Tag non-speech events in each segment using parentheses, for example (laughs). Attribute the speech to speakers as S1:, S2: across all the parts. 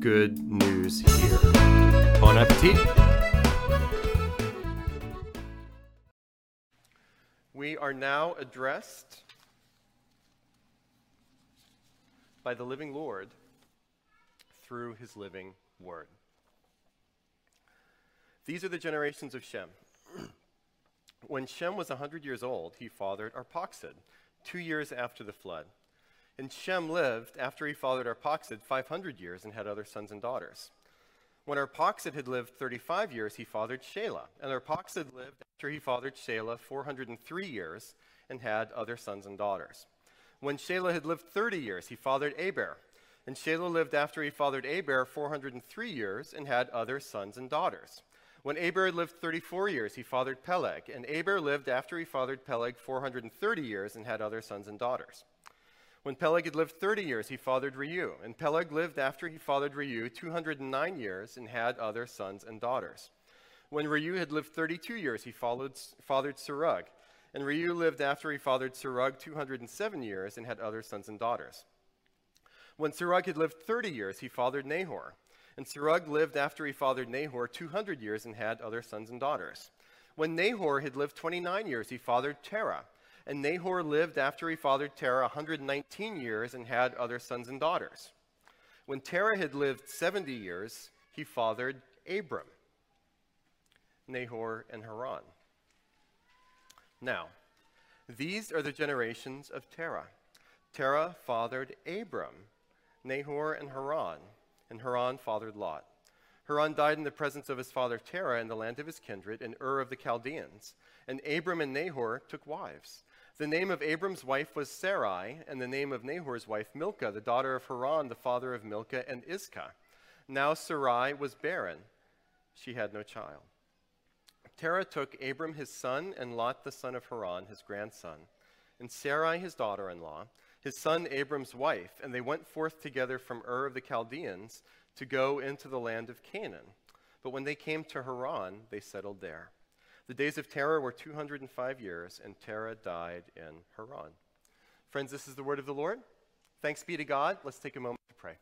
S1: good news here? Bon appetit! We are now addressed by the living Lord through his living word. These are the generations of Shem. (clears throat) when Shem was a 100 years old, he fathered Arphaxad, two years after the flood. And Shem lived, after he fathered Arphaxad, 500 years and had other sons and daughters. When Arphaxad had lived 35 years, he fathered Shelah. And Arphaxad lived, after he fathered Shelah, 403 years and had other sons and daughters. When Shelah had lived 30 years, he fathered Eber. And Shelah lived after he fathered Eber 403 years and had other sons and daughters. When Eber had lived 34 years, he fathered Peleg. And Eber lived after he fathered Peleg 430 years and had other sons and daughters. When Peleg had lived 30 years, he fathered Reu. And Peleg lived after he fathered Reu 209 years and had other sons and daughters. When Reu had lived 32 years, he followed, fathered Serug. And Reu lived after he fathered Serug 207 years and had other sons and daughters. When Serug had lived 30 years, he fathered Nahor. And Serug lived after he fathered Nahor 200 years and had other sons and daughters. When Nahor had lived 29 years, he fathered Terah. And Nahor lived after he fathered Terah 119 years and had other sons and daughters. When Terah had lived 70 years, he fathered Abram, Nahor, and Haran. Now, these are the generations of Terah. Terah fathered Abram, Nahor, and Haran, and Haran fathered Lot. Haran died in the presence of his father Terah in the land of his kindred, in Ur of the Chaldeans. And Abram and Nahor took wives. The name of Abram's wife was Sarai, and the name of Nahor's wife Milcah, the daughter of Haran, the father of Milcah and Iscah. Now Sarai was barren. She had no child. Terah took Abram his son, and Lot the son of Haran, his grandson, and Sarai his daughter in law, his son Abram's wife, and they went forth together from Ur of the Chaldeans to go into the land of Canaan. But when they came to Haran, they settled there. The days of Terah were 205 years, and Terah died in Haran. Friends, this is the word of the Lord. Thanks be to God. Let's take a moment to pray.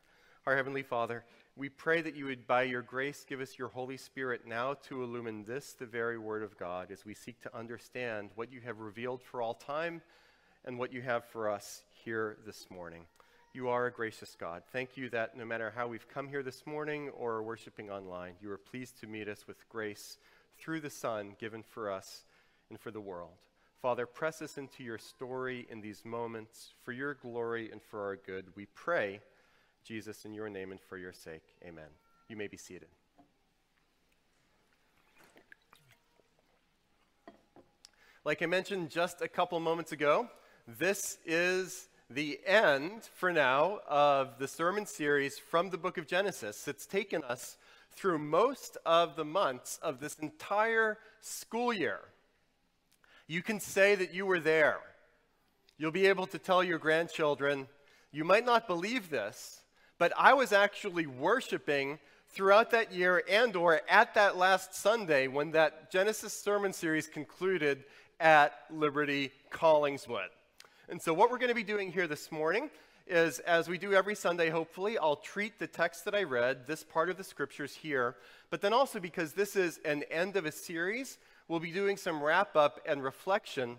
S1: Our Heavenly Father, we pray that you would, by your grace, give us your Holy Spirit now to illumine this, the very word of God, as we seek to understand what you have revealed for all time and what you have for us here this morning. You are a gracious God. Thank you that no matter how we've come here this morning or worshiping online, you are pleased to meet us with grace through the Son given for us and for the world. Father, press us into your story in these moments for your glory and for our good. We pray, Jesus, in your name and for your sake. Amen. You may be seated. Like I mentioned just a couple moments ago, this is the end, for now, of the sermon series from the book of Genesis. It's taken us through most of the months of this entire school year. You can say that you were there. You'll be able to tell your grandchildren, you might not believe this, but I was actually worshiping throughout that year and or at that last Sunday when that Genesis sermon series concluded at Liberty Collingswood. And so what we're going to be doing here this morning is, as we do every Sunday, hopefully, I'll treat the text that I read, this part of the scriptures here, but then also because this is an end of a series, we'll be doing some wrap up and reflection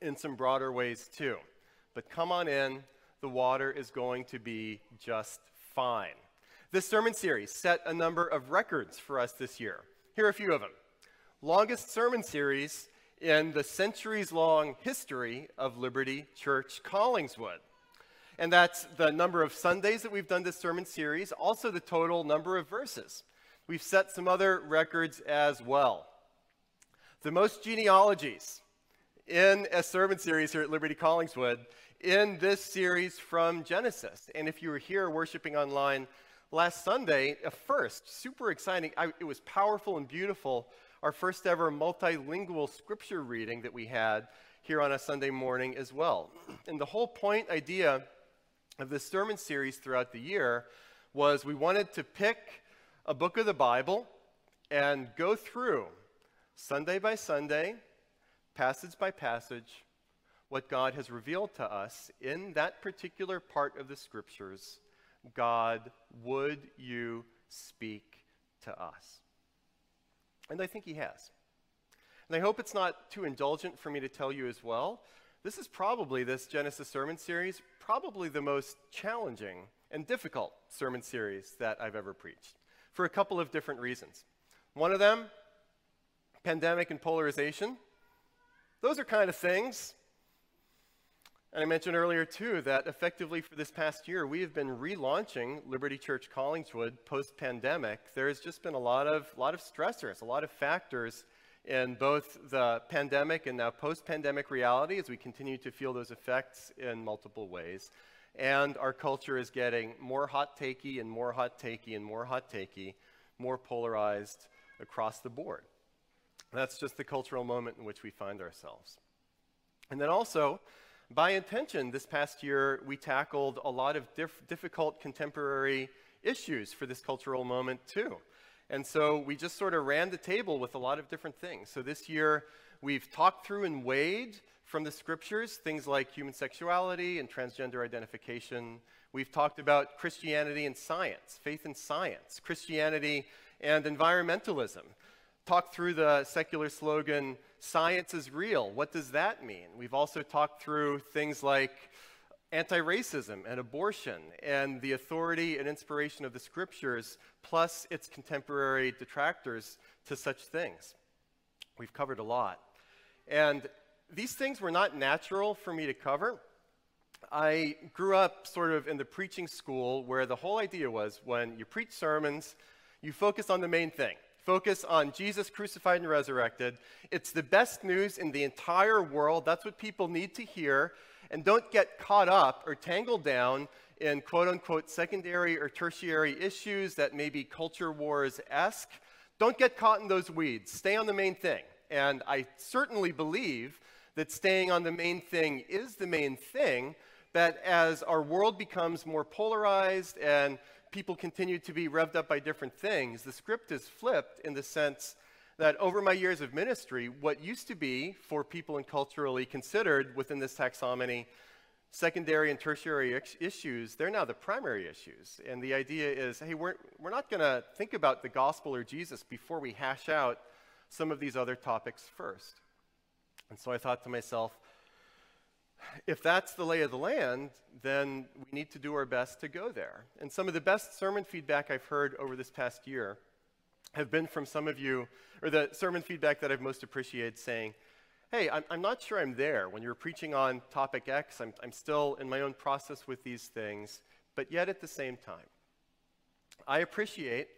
S1: in some broader ways too. But come on in, the water is going to be just fine. This sermon series set a number of records for us this year. Here are a few of them. Longest sermon series in the centuries long history of Liberty Church Collingswood and that's the number of Sundays that we've done this sermon series, also the total number of verses. We've set some other records as well. The most genealogies in a sermon series here at Liberty Collingswood in this series from Genesis. And if you were here worshiping online last Sunday, a first, super exciting. I, it was powerful and beautiful. Our first ever multilingual scripture reading that we had here on a Sunday morning as well. And the whole point idea of this sermon series throughout the year was we wanted to pick a book of the Bible and go through Sunday by Sunday, passage by passage, what God has revealed to us in that particular part of the scriptures. God, would you speak to us? And I think He has. And I hope it's not too indulgent for me to tell you as well. This is probably, this Genesis sermon series, probably the most challenging and difficult sermon series that I've ever preached for a couple of different reasons. One of them, pandemic and polarization. Those are kind of things and I mentioned earlier, too, that effectively for this past year, we have been relaunching Liberty Church Collingswood post pandemic. There has just been a lot of, lot of stressors, a lot of factors in both the pandemic and now post pandemic reality as we continue to feel those effects in multiple ways. And our culture is getting more hot takey and more hot takey and more hot takey, more polarized across the board. That's just the cultural moment in which we find ourselves. And then also, by intention, this past year, we tackled a lot of diff- difficult contemporary issues for this cultural moment, too. And so we just sort of ran the table with a lot of different things. So this year, we've talked through and weighed from the scriptures things like human sexuality and transgender identification. We've talked about Christianity and science, faith and science, Christianity and environmentalism. Talked through the secular slogan, science is real. What does that mean? We've also talked through things like anti racism and abortion and the authority and inspiration of the scriptures, plus its contemporary detractors to such things. We've covered a lot. And these things were not natural for me to cover. I grew up sort of in the preaching school where the whole idea was when you preach sermons, you focus on the main thing focus on Jesus crucified and resurrected. It's the best news in the entire world. That's what people need to hear. And don't get caught up or tangled down in quote unquote secondary or tertiary issues that may be culture wars esque. Don't get caught in those weeds. Stay on the main thing. And I certainly believe that staying on the main thing is the main thing. That as our world becomes more polarized and people continue to be revved up by different things. The script is flipped in the sense that over my years of ministry, what used to be for people and culturally considered within this taxonomy secondary and tertiary issues, they're now the primary issues. And the idea is hey, we're, we're not going to think about the gospel or Jesus before we hash out some of these other topics first. And so I thought to myself, if that's the lay of the land, then we need to do our best to go there. And some of the best sermon feedback I've heard over this past year have been from some of you, or the sermon feedback that I've most appreciated saying, hey, I'm, I'm not sure I'm there. When you're preaching on topic X, I'm, I'm still in my own process with these things, but yet at the same time. I appreciate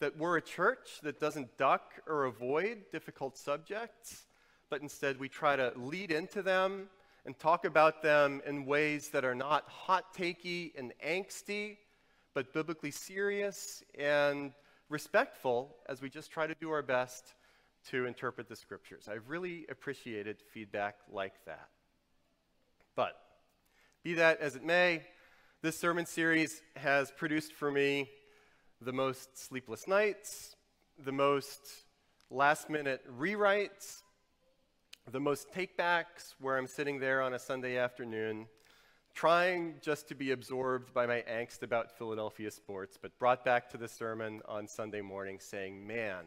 S1: that we're a church that doesn't duck or avoid difficult subjects, but instead we try to lead into them and talk about them in ways that are not hot takey and angsty, but biblically serious and respectful as we just try to do our best to interpret the scriptures. I've really appreciated feedback like that. But be that as it may, this sermon series has produced for me the most sleepless nights, the most last minute rewrites, the most takebacks where I'm sitting there on a Sunday afternoon trying just to be absorbed by my angst about Philadelphia sports, but brought back to the sermon on Sunday morning saying, man,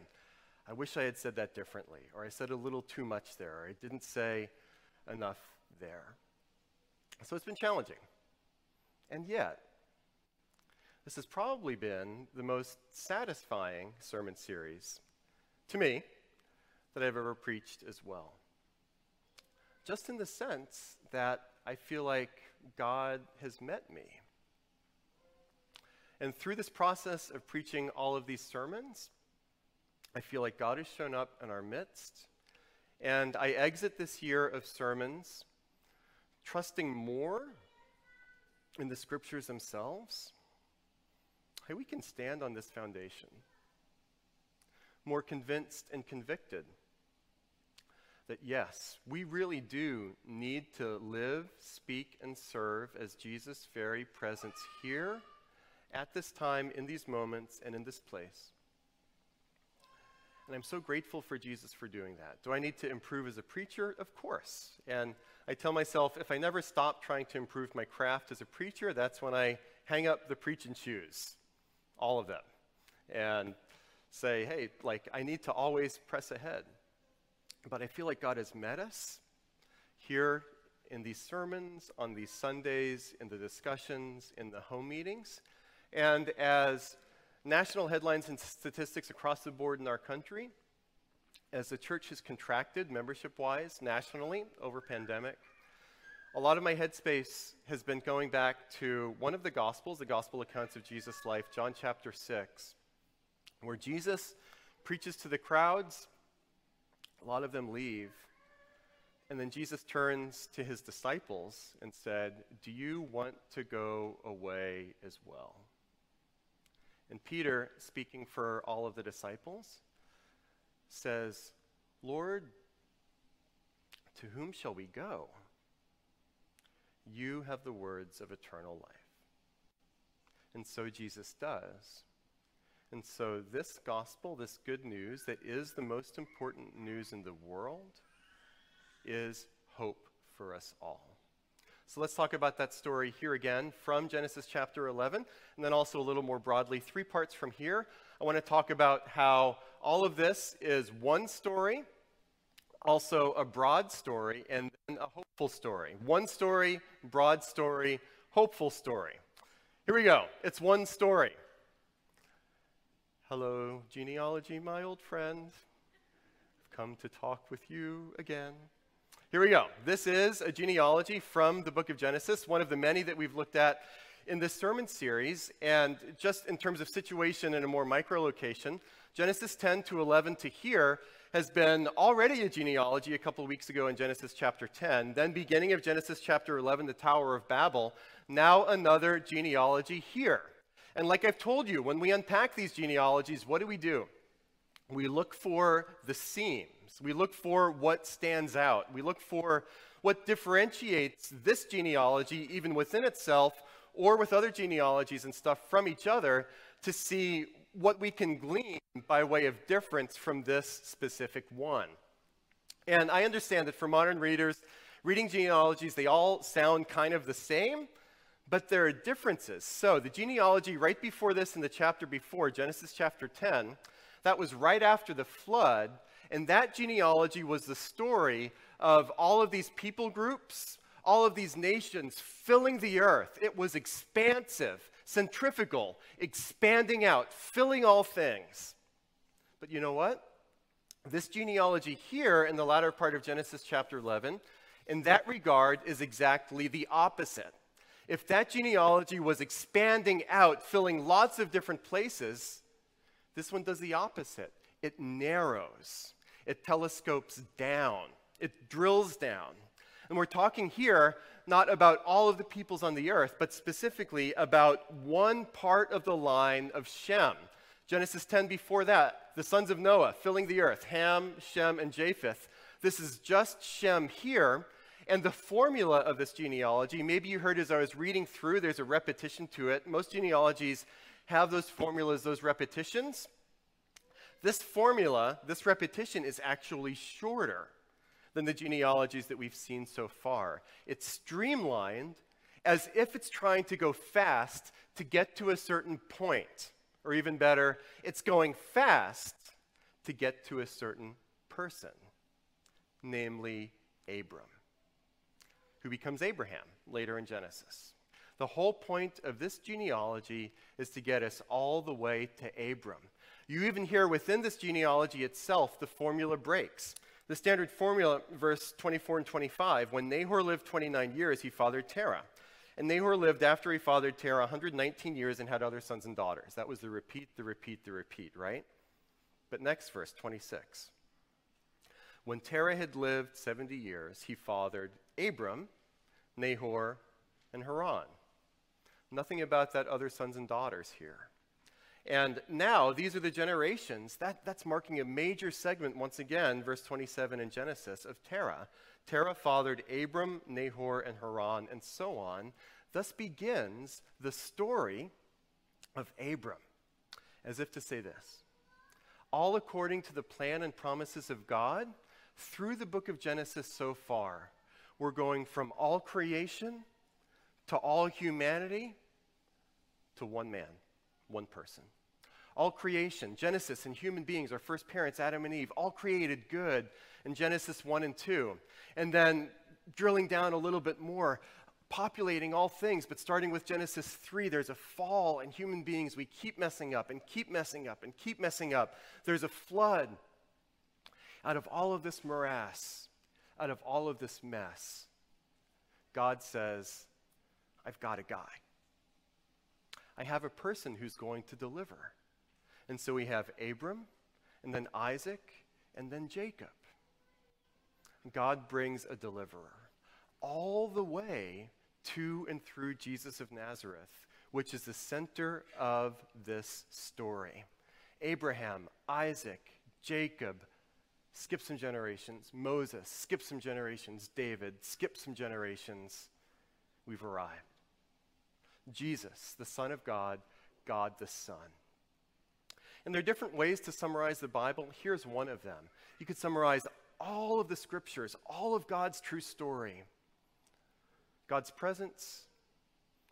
S1: I wish I had said that differently, or I said a little too much there, or I didn't say enough there. So it's been challenging. And yet, this has probably been the most satisfying sermon series to me that I've ever preached as well just in the sense that I feel like God has met me. And through this process of preaching all of these sermons, I feel like God has shown up in our midst. And I exit this year of sermons trusting more in the scriptures themselves hey, we can stand on this foundation. More convinced and convicted that yes, we really do need to live, speak, and serve as Jesus' very presence here, at this time, in these moments, and in this place. And I'm so grateful for Jesus for doing that. Do I need to improve as a preacher? Of course. And I tell myself if I never stop trying to improve my craft as a preacher, that's when I hang up the preaching shoes, all of them, and say, hey, like, I need to always press ahead. But I feel like God has met us here in these sermons, on these Sundays, in the discussions, in the home meetings. And as national headlines and statistics across the board in our country, as the church has contracted membership wise nationally over pandemic, a lot of my headspace has been going back to one of the Gospels, the Gospel accounts of Jesus' life, John chapter 6, where Jesus preaches to the crowds a lot of them leave. And then Jesus turns to his disciples and said, Do you want to go away as well? And Peter, speaking for all of the disciples, says, Lord, to whom shall we go? You have the words of eternal life. And so Jesus does. And so, this gospel, this good news that is the most important news in the world, is hope for us all. So, let's talk about that story here again from Genesis chapter 11, and then also a little more broadly, three parts from here. I want to talk about how all of this is one story, also a broad story, and then a hopeful story. One story, broad story, hopeful story. Here we go. It's one story. Hello, genealogy, my old friend. I've come to talk with you again. Here we go. This is a genealogy from the book of Genesis, one of the many that we've looked at in this sermon series. And just in terms of situation in a more micro location, Genesis 10 to 11 to here has been already a genealogy a couple weeks ago in Genesis chapter 10. Then, beginning of Genesis chapter 11, the Tower of Babel. Now, another genealogy here. And like I've told you, when we unpack these genealogies, what do we do? We look for the seams. We look for what stands out. We look for what differentiates this genealogy, even within itself, or with other genealogies and stuff from each other, to see what we can glean by way of difference from this specific one. And I understand that for modern readers, reading genealogies, they all sound kind of the same but there are differences. So, the genealogy right before this in the chapter before, Genesis chapter 10, that was right after the flood, and that genealogy was the story of all of these people groups, all of these nations filling the earth. It was expansive, centrifugal, expanding out, filling all things. But you know what? This genealogy here in the latter part of Genesis chapter 11, in that regard, is exactly the opposite if that genealogy was expanding out, filling lots of different places, this one does the opposite. It narrows, it telescopes down, it drills down. And we're talking here not about all of the peoples on the earth, but specifically about one part of the line of Shem. Genesis 10 before that, the sons of Noah filling the earth Ham, Shem, and Japheth. This is just Shem here, and the formula of this genealogy, maybe you heard as I was reading through, there's a repetition to it. Most genealogies have those formulas, those repetitions. This formula, this repetition, is actually shorter than the genealogies that we've seen so far. It's streamlined as if it's trying to go fast to get to a certain point. Or even better, it's going fast to get to a certain person, namely Abram who becomes Abraham later in Genesis. The whole point of this genealogy is to get us all the way to Abram. You even hear within this genealogy itself the formula breaks. The standard formula, verse 24 and 25, when Nahor lived 29 years, he fathered Terah. And Nahor lived after he fathered Terah 119 years and had other sons and daughters. That was the repeat, the repeat, the repeat, right? But next verse, 26. When Terah had lived 70 years, he fathered Abram, Nahor, and Haran. Nothing about that other sons and daughters here. And now these are the generations. That, that's marking a major segment, once again, verse 27 in Genesis, of Terah. Terah fathered Abram, Nahor, and Haran, and so on. Thus begins the story of Abram, as if to say this all according to the plan and promises of God through the book of Genesis so far. We're going from all creation to all humanity to one man, one person. All creation, Genesis and human beings, our first parents, Adam and Eve, all created good in Genesis 1 and 2. And then drilling down a little bit more, populating all things, but starting with Genesis 3, there's a fall, and human beings, we keep messing up and keep messing up and keep messing up. There's a flood. Out of all of this morass, out of all of this mess, God says, I've got a guy. I have a person who's going to deliver. And so we have Abram, and then Isaac, and then Jacob. God brings a deliverer all the way to and through Jesus of Nazareth, which is the center of this story. Abraham, Isaac, Jacob, skip some generations. Moses, skip some generations. David, skip some generations. We've arrived. Jesus, the Son of God, God the Son. And there are different ways to summarize the Bible. Here's one of them. You could summarize all of the scriptures, all of God's true story God's presence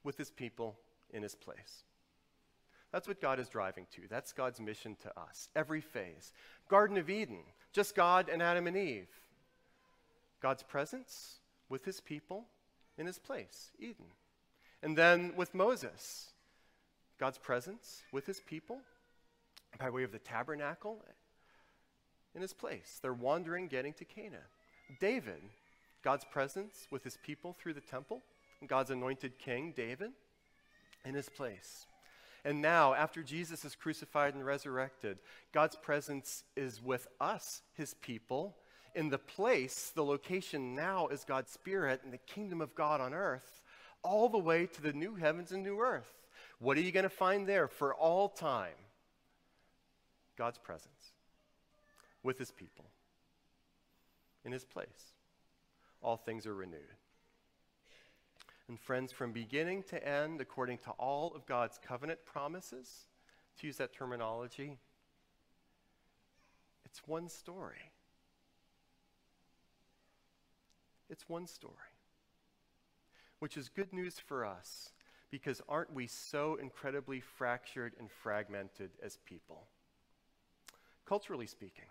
S1: with his people in his place. That's what God is driving to. That's God's mission to us, every phase. Garden of Eden, just God and Adam and Eve. God's presence with his people in his place, Eden. And then with Moses, God's presence with his people by way of the tabernacle in his place. They're wandering, getting to Canaan. David, God's presence with his people through the temple, God's anointed king, David, in his place. And now, after Jesus is crucified and resurrected, God's presence is with us, his people. In the place, the location now is God's Spirit and the kingdom of God on earth, all the way to the new heavens and new earth. What are you going to find there for all time? God's presence with his people in his place all things are renewed. And friends, from beginning to end, according to all of God's covenant promises, to use that terminology, it's one story. It's one story. Which is good news for us because aren't we so incredibly fractured and fragmented as people? Culturally speaking,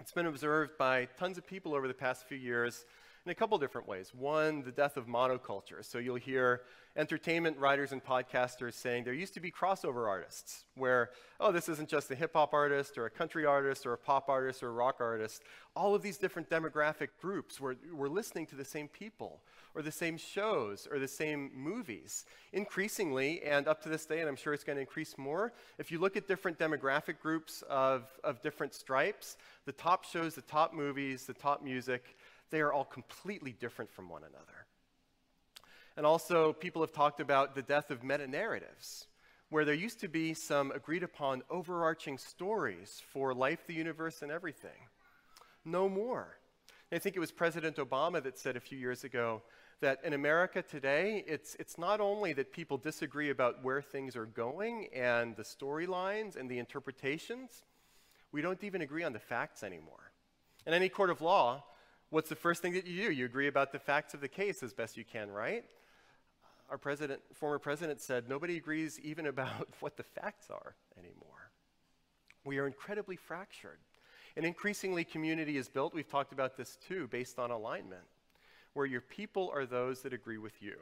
S1: it's been observed by tons of people over the past few years in a couple different ways. One, the death of monoculture. So you'll hear entertainment writers and podcasters saying there used to be crossover artists where, oh, this isn't just a hip hop artist or a country artist or a pop artist or a rock artist. All of these different demographic groups were, were listening to the same people or the same shows or the same movies. Increasingly, and up to this day, and I'm sure it's going to increase more, if you look at different demographic groups of, of different stripes, the top shows, the top movies, the top music, they are all completely different from one another. And also, people have talked about the death of meta narratives, where there used to be some agreed upon overarching stories for life, the universe, and everything. No more. I think it was President Obama that said a few years ago that in America today, it's, it's not only that people disagree about where things are going and the storylines and the interpretations, we don't even agree on the facts anymore. In any court of law, what's the first thing that you do? You agree about the facts of the case as best you can, right? Our president, former president said nobody agrees even (laughs) about what the facts are anymore. We are incredibly fractured. And increasingly, community is built, we've talked about this too, based on alignment, where your people are those that agree with you.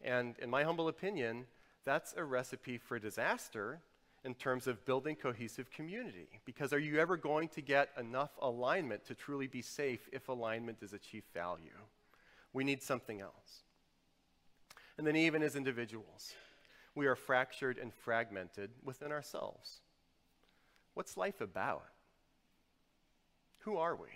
S1: And in my humble opinion, that's a recipe for disaster in terms of building cohesive community. Because are you ever going to get enough alignment to truly be safe if alignment is a chief value? We need something else. And then, even as individuals, we are fractured and fragmented within ourselves. What's life about? Who are we?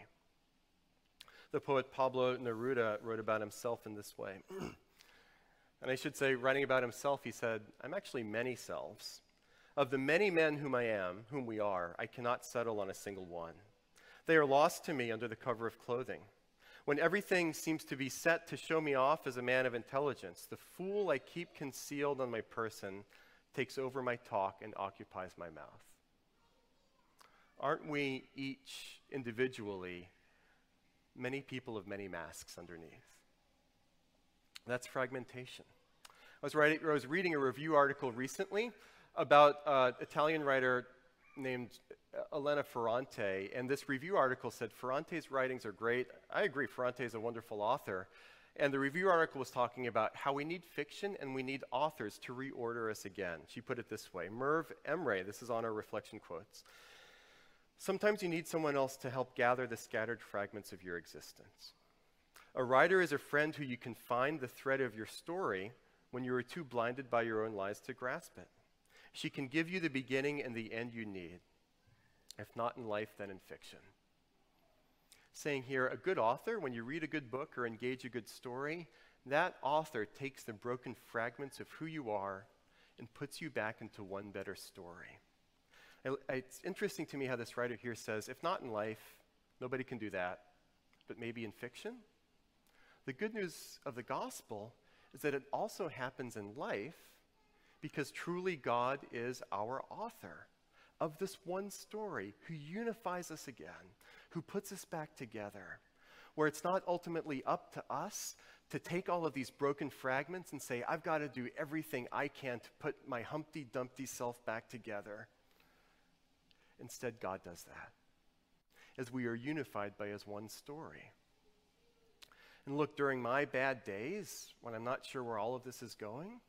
S1: The poet Pablo Neruda wrote about himself in this way. (clears throat) and I should say, writing about himself, he said, I'm actually many selves Of the many men whom I am, whom we are, I cannot settle on a single one. They are lost to me under the cover of clothing. When everything seems to be set to show me off as a man of intelligence, the fool I keep concealed on my person takes over my talk and occupies my mouth. Aren't we each individually many people of many masks underneath? That's fragmentation. I was, writing, I was reading a review article recently about an Italian writer named uh, Elena Ferrante, and this review article said Ferrante's writings are great. I agree, Ferrante is a wonderful author. And the review article was talking about how we need fiction and we need authors to reorder us again. She put it this way Merve Emre, this is on her reflection quotes. Sometimes you need someone else to help gather the scattered fragments of your existence. A writer is a friend who you can find the thread of your story when you are too blinded by your own lies to grasp it. She can give you the beginning and the end you need. If not in life, then in fiction. Saying here, a good author, when you read a good book or engage a good story, that author takes the broken fragments of who you are and puts you back into one better story. It's interesting to me how this writer here says, if not in life, nobody can do that, but maybe in fiction? The good news of the gospel is that it also happens in life because truly God is our author of this one story who unifies us again, who puts us back together, where it's not ultimately up to us to take all of these broken fragments and say, I've got to do everything I can to put my Humpty Dumpty self back together. Instead, God does that as we are unified by his one story. And look, during my bad days, when I'm not sure where all of this is going,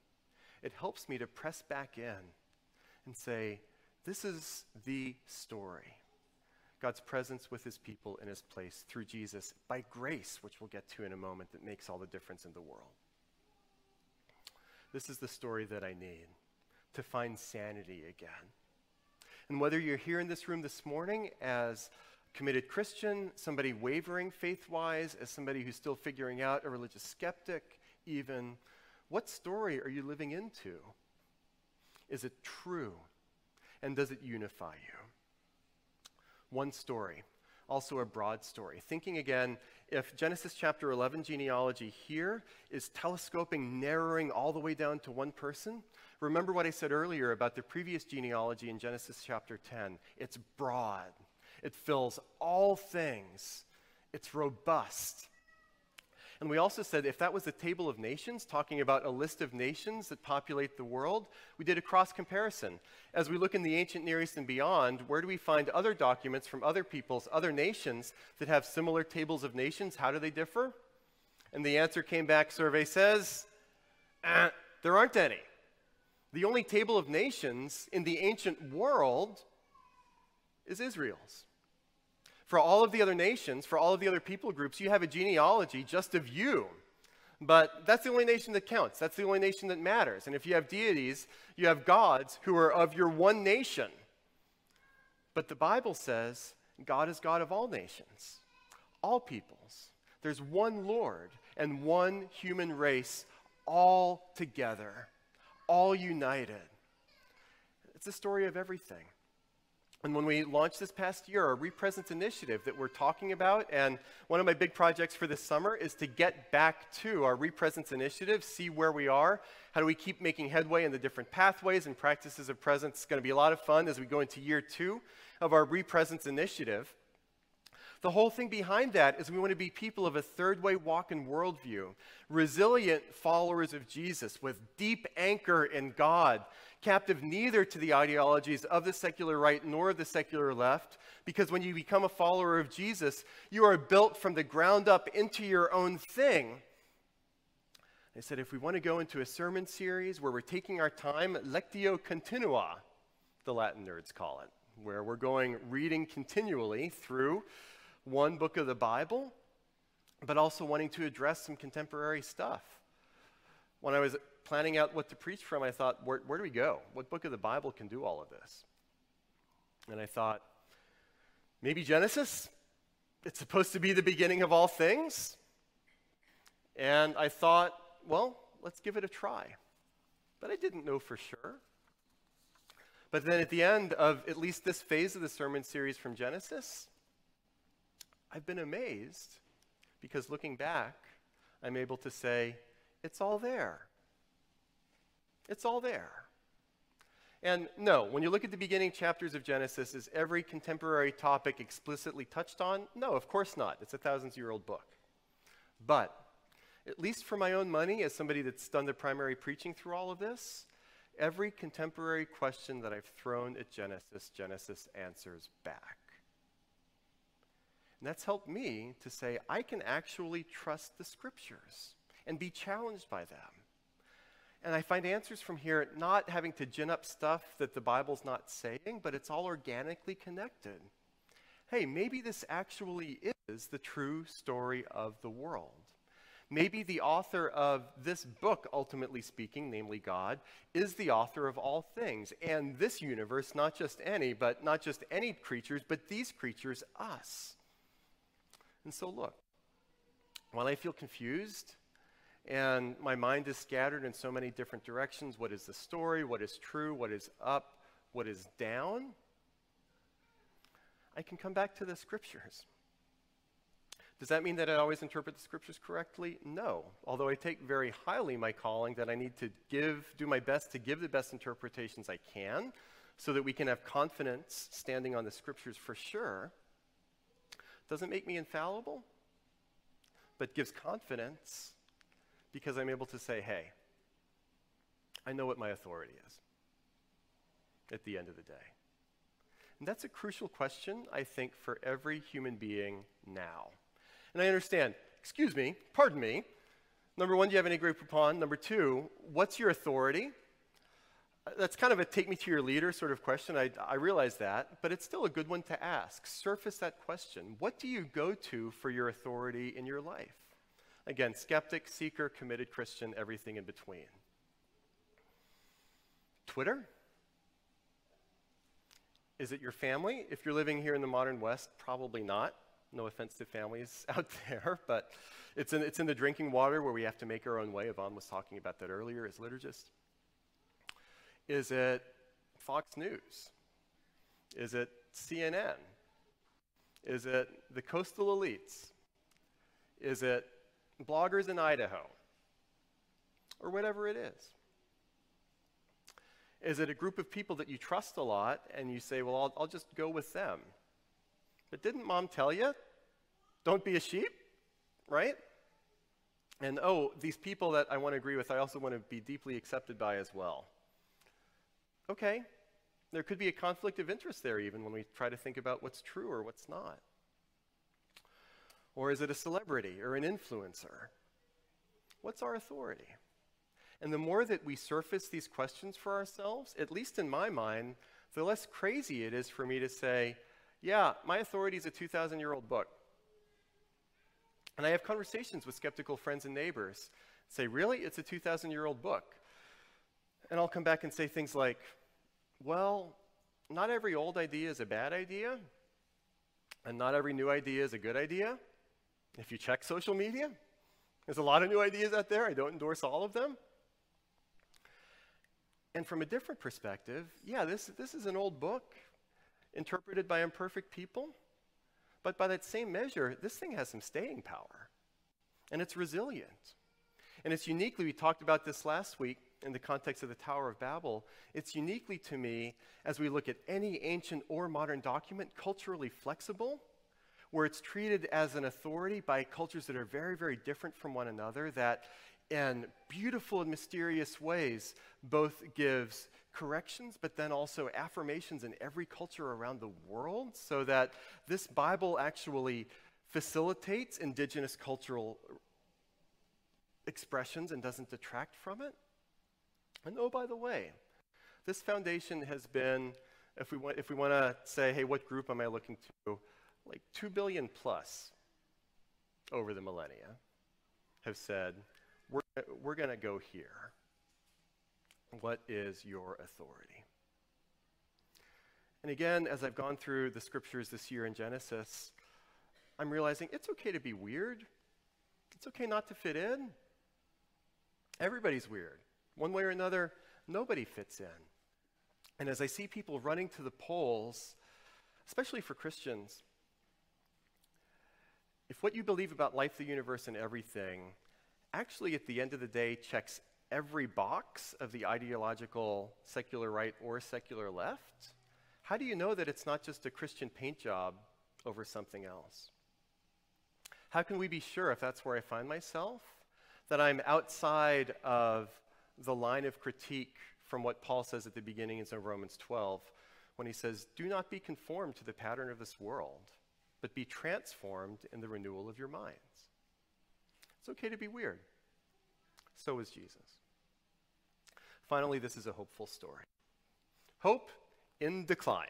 S1: it helps me to press back in and say, this is the story. God's presence with his people in his place through Jesus by grace, which we'll get to in a moment, that makes all the difference in the world. This is the story that I need to find sanity again. And whether you're here in this room this morning as committed Christian, somebody wavering faith wise, as somebody who's still figuring out, a religious skeptic, even, what story are you living into? Is it true? and does it unify you? One story, also a broad story. Thinking again, if Genesis chapter 11 genealogy here is telescoping, narrowing all the way down to one person, remember what I said earlier about the previous genealogy in Genesis chapter 10. It's broad, it fills all things, it's robust. And we also said if that was a table of nations, talking about a list of nations that populate the world, we did a cross comparison. As we look in the ancient Near East and beyond, where do we find other documents from other peoples, other nations that have similar tables of nations? How do they differ? And the answer came back survey says, eh, there aren't any. The only table of nations in the ancient world is Israel's. For all of the other nations, for all of the other people groups, you have a genealogy just of you. But that's the only nation that counts. That's the only nation that matters. And if you have deities, you have gods who are of your one nation. But the Bible says God is God of all nations, all peoples. There's one Lord and one human race all together, all united. It's a story of everything. And when we launched this past year, our Represents initiative that we're talking about, and one of my big projects for this summer is to get back to our Represents initiative, see where we are. How do we keep making headway in the different pathways and practices of presence? It's going to be a lot of fun as we go into year two of our Represents initiative. The whole thing behind that is we want to be people of a third way walk and worldview, resilient followers of Jesus with deep anchor in God, captive neither to the ideologies of the secular right nor the secular left, because when you become a follower of Jesus, you are built from the ground up into your own thing. They said if we want to go into a sermon series where we're taking our time, lectio continua, the Latin nerds call it, where we're going reading continually through one book of the Bible, but also wanting to address some contemporary stuff. When I was planning out what to preach from, I thought, where, where do we go? What book of the Bible can do all of this? And I thought, maybe Genesis? It's supposed to be the beginning of all things. And I thought, well, let's give it a try. But I didn't know for sure. But then at the end of at least this phase of the sermon series from Genesis, I've been amazed because looking back, I'm able to say, it's all there. It's all there. And no, when you look at the beginning chapters of Genesis, is every contemporary topic explicitly touched on? No, of course not. It's a thousands year old book. But, at least for my own money, as somebody that's done the primary preaching through all of this, every contemporary question that I've thrown at Genesis, Genesis answers back. And that's helped me to say, I can actually trust the scriptures and be challenged by them. And I find answers from here not having to gin up stuff that the Bible's not saying, but it's all organically connected. Hey, maybe this actually is the true story of the world. Maybe the author of this book, ultimately speaking, namely God, is the author of all things. And this universe, not just any, but not just any creatures, but these creatures, us. And so, look, while I feel confused and my mind is scattered in so many different directions what is the story? What is true? What is up? What is down? I can come back to the scriptures. Does that mean that I always interpret the scriptures correctly? No. Although I take very highly my calling that I need to give, do my best to give the best interpretations I can so that we can have confidence standing on the scriptures for sure. Doesn't make me infallible, but gives confidence because I'm able to say, hey, I know what my authority is at the end of the day. And that's a crucial question, I think, for every human being now. And I understand, excuse me, pardon me. Number one, do you have any Grey Poupon? Number two, what's your authority? Uh, that's kind of a take me to your leader sort of question. I, I realize that, but it's still a good one to ask. Surface that question. What do you go to for your authority in your life? Again, skeptic, seeker, committed Christian, everything in between. Twitter? Is it your family? If you're living here in the modern West, probably not. No offense to families (laughs) out there, but it's in, it's in the drinking water where we have to make our own way. Yvonne was talking about that earlier as liturgist. Is it Fox News? Is it CNN? Is it the coastal elites? Is it bloggers in Idaho, or whatever it is? Is it a group of people that you trust a lot and you say, well, I'll, I'll just go with them? But didn't mom tell you? Don't be a sheep, right? And oh, these people that I want to agree with, I also want to be deeply accepted by as well. Okay, there could be a conflict of interest there even when we try to think about what's true or what's not. Or is it a celebrity or an influencer? What's our authority? And the more that we surface these questions for ourselves, at least in my mind, the less crazy it is for me to say, yeah, my authority is a 2,000 year old book. And I have conversations with skeptical friends and neighbors. Say, really? It's a 2,000 year old book. And I'll come back and say things like, well, not every old idea is a bad idea, and not every new idea is a good idea. If you check social media, there's a lot of new ideas out there. I don't endorse all of them. And from a different perspective, yeah, this, this is an old book interpreted by imperfect people. But by that same measure, this thing has some staying power. And it's resilient. And it's uniquely, we talked about this last week in the context of the Tower of Babel. It's uniquely to me, as we look at any ancient or modern document, culturally flexible where it's treated as an authority by cultures that are very, very different from one another, that in beautiful and mysterious ways both gives corrections, but then also affirmations in every culture around the world, so that this Bible actually facilitates indigenous cultural expressions and doesn't detract from it. And oh, by the way, this foundation has been, if we want, if we want to say, hey, what group am I looking to? Like 2 billion plus over the millennia have said, we're, we're going to go here. What is your authority? And again, as I've gone through the scriptures this year in Genesis, I'm realizing it's okay to be weird. It's okay not to fit in. Everybody's weird. One way or another, nobody fits in. And as I see people running to the polls, especially for Christians, if what you believe about life, the universe, and everything actually at the end of the day checks every box of the ideological secular right or secular left, how do you know that it's not just a Christian paint job over something else? How can we be sure, if that's where I find myself, that I'm outside of the line of critique from what Paul says at the beginning of Romans 12 when he says, Do not be conformed to the pattern of this world, but be transformed in the renewal of your minds. It's okay to be weird. So is Jesus. Finally, this is a hopeful story. Hope in decline.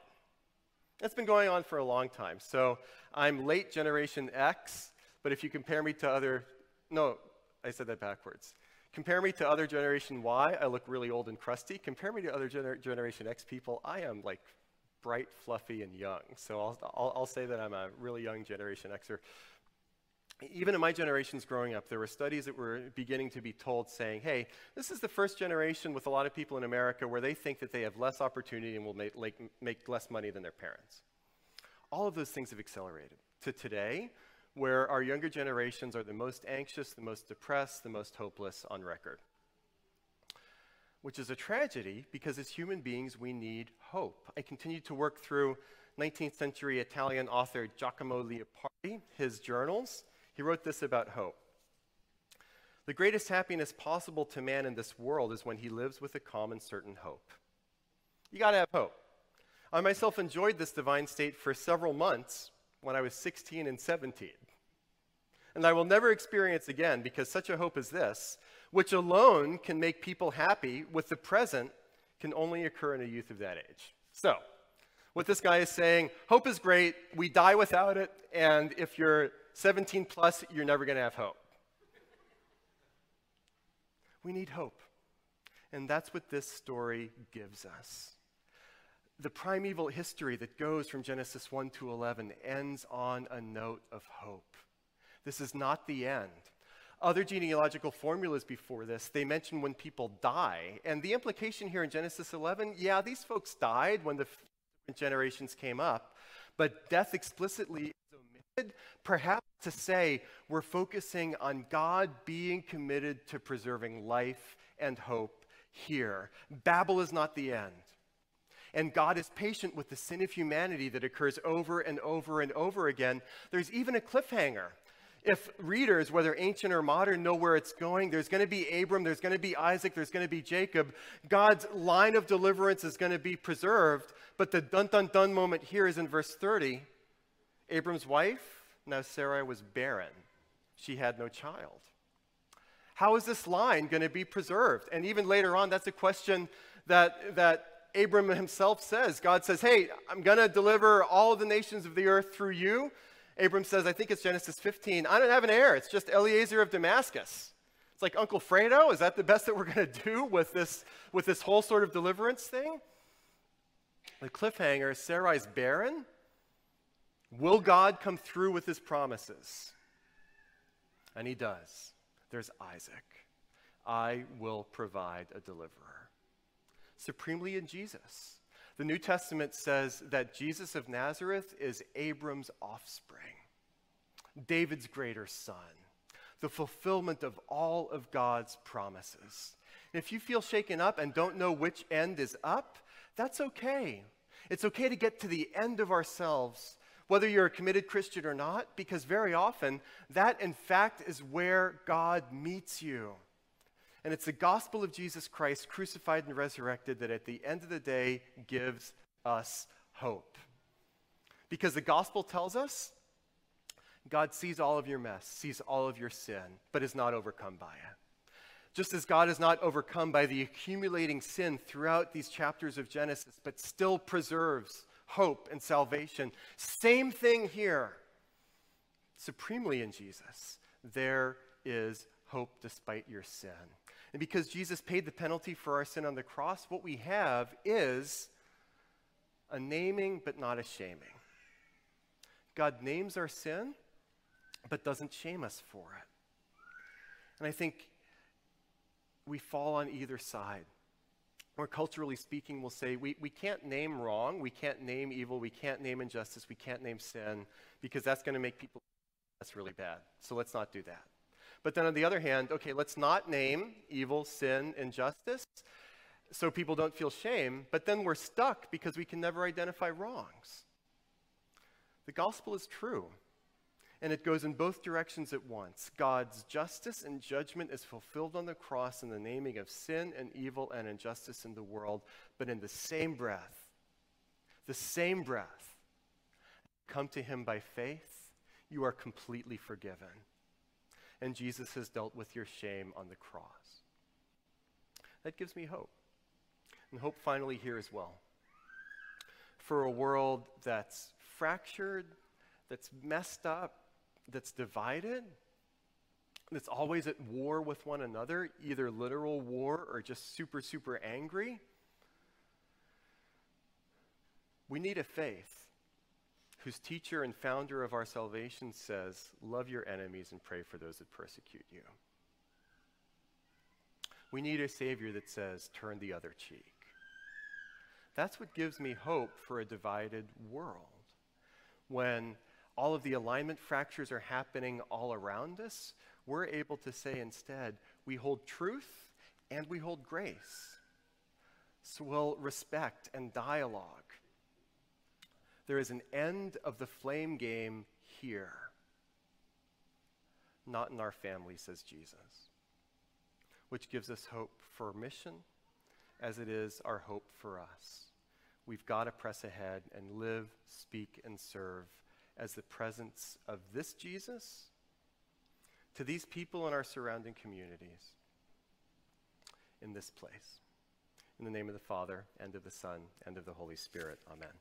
S1: That's been going on for a long time. So I'm late Generation X, but if you compare me to other, no, I said that backwards. Compare me to other Generation Y, I look really old and crusty. Compare me to other gener- Generation X people, I am like bright, fluffy, and young. So I'll, I'll, I'll say that I'm a really young Generation Xer even in my generations growing up, there were studies that were beginning to be told saying, hey, this is the first generation with a lot of people in America where they think that they have less opportunity and will make, like, make less money than their parents. All of those things have accelerated to today, where our younger generations are the most anxious, the most depressed, the most hopeless on record. Which is a tragedy because as human beings, we need hope. I continue to work through 19th century Italian author Giacomo Leopardi, his journals he wrote this about hope. The greatest happiness possible to man in this world is when he lives with a calm and certain hope. You got to have hope. I myself enjoyed this divine state for several months when I was 16 and 17. And I will never experience again because such a hope as this, which alone can make people happy with the present, can only occur in a youth of that age. So, what this guy is saying hope is great, we die without it, and if you're 17 plus, you're never going to have hope. We need hope. And that's what this story gives us. The primeval history that goes from Genesis 1 to 11 ends on a note of hope. This is not the end. Other genealogical formulas before this, they mention when people die. And the implication here in Genesis 11, yeah, these folks died when the generations came up, but death explicitly is omitted, perhaps to say we're focusing on God being committed to preserving life and hope here. Babel is not the end. And God is patient with the sin of humanity that occurs over and over and over again. There's even a cliffhanger. If readers, whether ancient or modern, know where it's going, there's going to be Abram, there's going to be Isaac, there's going to be Jacob. God's line of deliverance is going to be preserved. But the dun dun dun moment here is in verse 30. Abram's wife, now Sarai was barren. She had no child. How is this line going to be preserved? And even later on, that's a question that, that Abram himself says. God says, Hey, I'm going to deliver all the nations of the earth through you. Abram says, I think it's Genesis 15, I don't have an heir. It's just Eliezer of Damascus. It's like Uncle Fredo. Is that the best that we're going to do with this, with this whole sort of deliverance thing? The cliffhanger Sarai's barren. Will God come through with his promises? And he does. There's Isaac. I will provide a deliverer. Supremely in Jesus. The New Testament says that Jesus of Nazareth is Abram's offspring, David's greater son, the fulfillment of all of God's promises. If you feel shaken up and don't know which end is up, that's okay. It's okay to get to the end of ourselves whether you're a committed Christian or not, because very often that, in fact, is where God meets you. And it's the gospel of Jesus Christ, crucified and resurrected, that at the end of the day gives us hope. Because the gospel tells us God sees all of your mess, sees all of your sin, but is not overcome by it. Just as God is not overcome by the accumulating sin throughout these chapters of Genesis, but still preserves hope and salvation. Same thing here. Supremely in Jesus, there is hope despite your sin. And because Jesus paid the penalty for our sin on the cross, what we have is a naming but not a shaming. God names our sin, but doesn't shame us for it. And I think we fall on either side. or culturally speaking, we'll say we, we can't name wrong, we can't name evil, we can't name injustice, we can't name sin, because that's going to make people that's really bad. So let's not do that. But then on the other hand, okay, let's not name evil, sin, injustice, so people don't feel shame, but then we're stuck because we can never identify wrongs. The gospel is true, and it goes in both directions at once. God's justice and judgment is fulfilled on the cross in the naming of sin and evil and injustice in the world, but in the same breath, the same breath, come to Him by faith, you are completely forgiven. And Jesus has dealt with your shame on the cross. That gives me hope and hope finally here as well. For a world that's fractured, that's messed up, that's divided, that's always at war with one another, either literal war or just super, super angry. We need a faith whose teacher and founder of our salvation says, Love your enemies and pray for those that persecute you. We need a Savior that says, Turn the other cheek. That's what gives me hope for a divided world. When all of the alignment fractures are happening all around us, we're able to say instead, we hold truth and we hold grace. So we'll respect and dialogue. There is an end of the flame game here, not in our family, says Jesus, which gives us hope for mission as it is our hope for us. We've got to press ahead and live, speak, and serve as the presence of this Jesus to these people in our surrounding communities in this place. In the name of the Father, and of the Son, and of the Holy Spirit. Amen.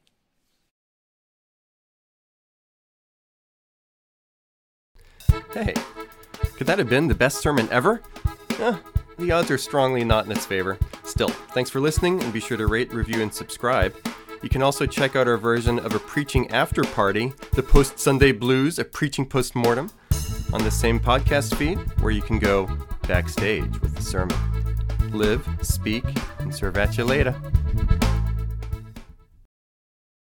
S1: Hey, could that have been the best sermon ever? Eh, the odds are strongly not in its favor. Still, thanks for listening and be sure to rate, review, and subscribe. You can also check out our version of a preaching after party, the Post Sunday Blues, a preaching post mortem, on the same podcast feed where you can go backstage with the sermon. Live, speak, and serve at you later.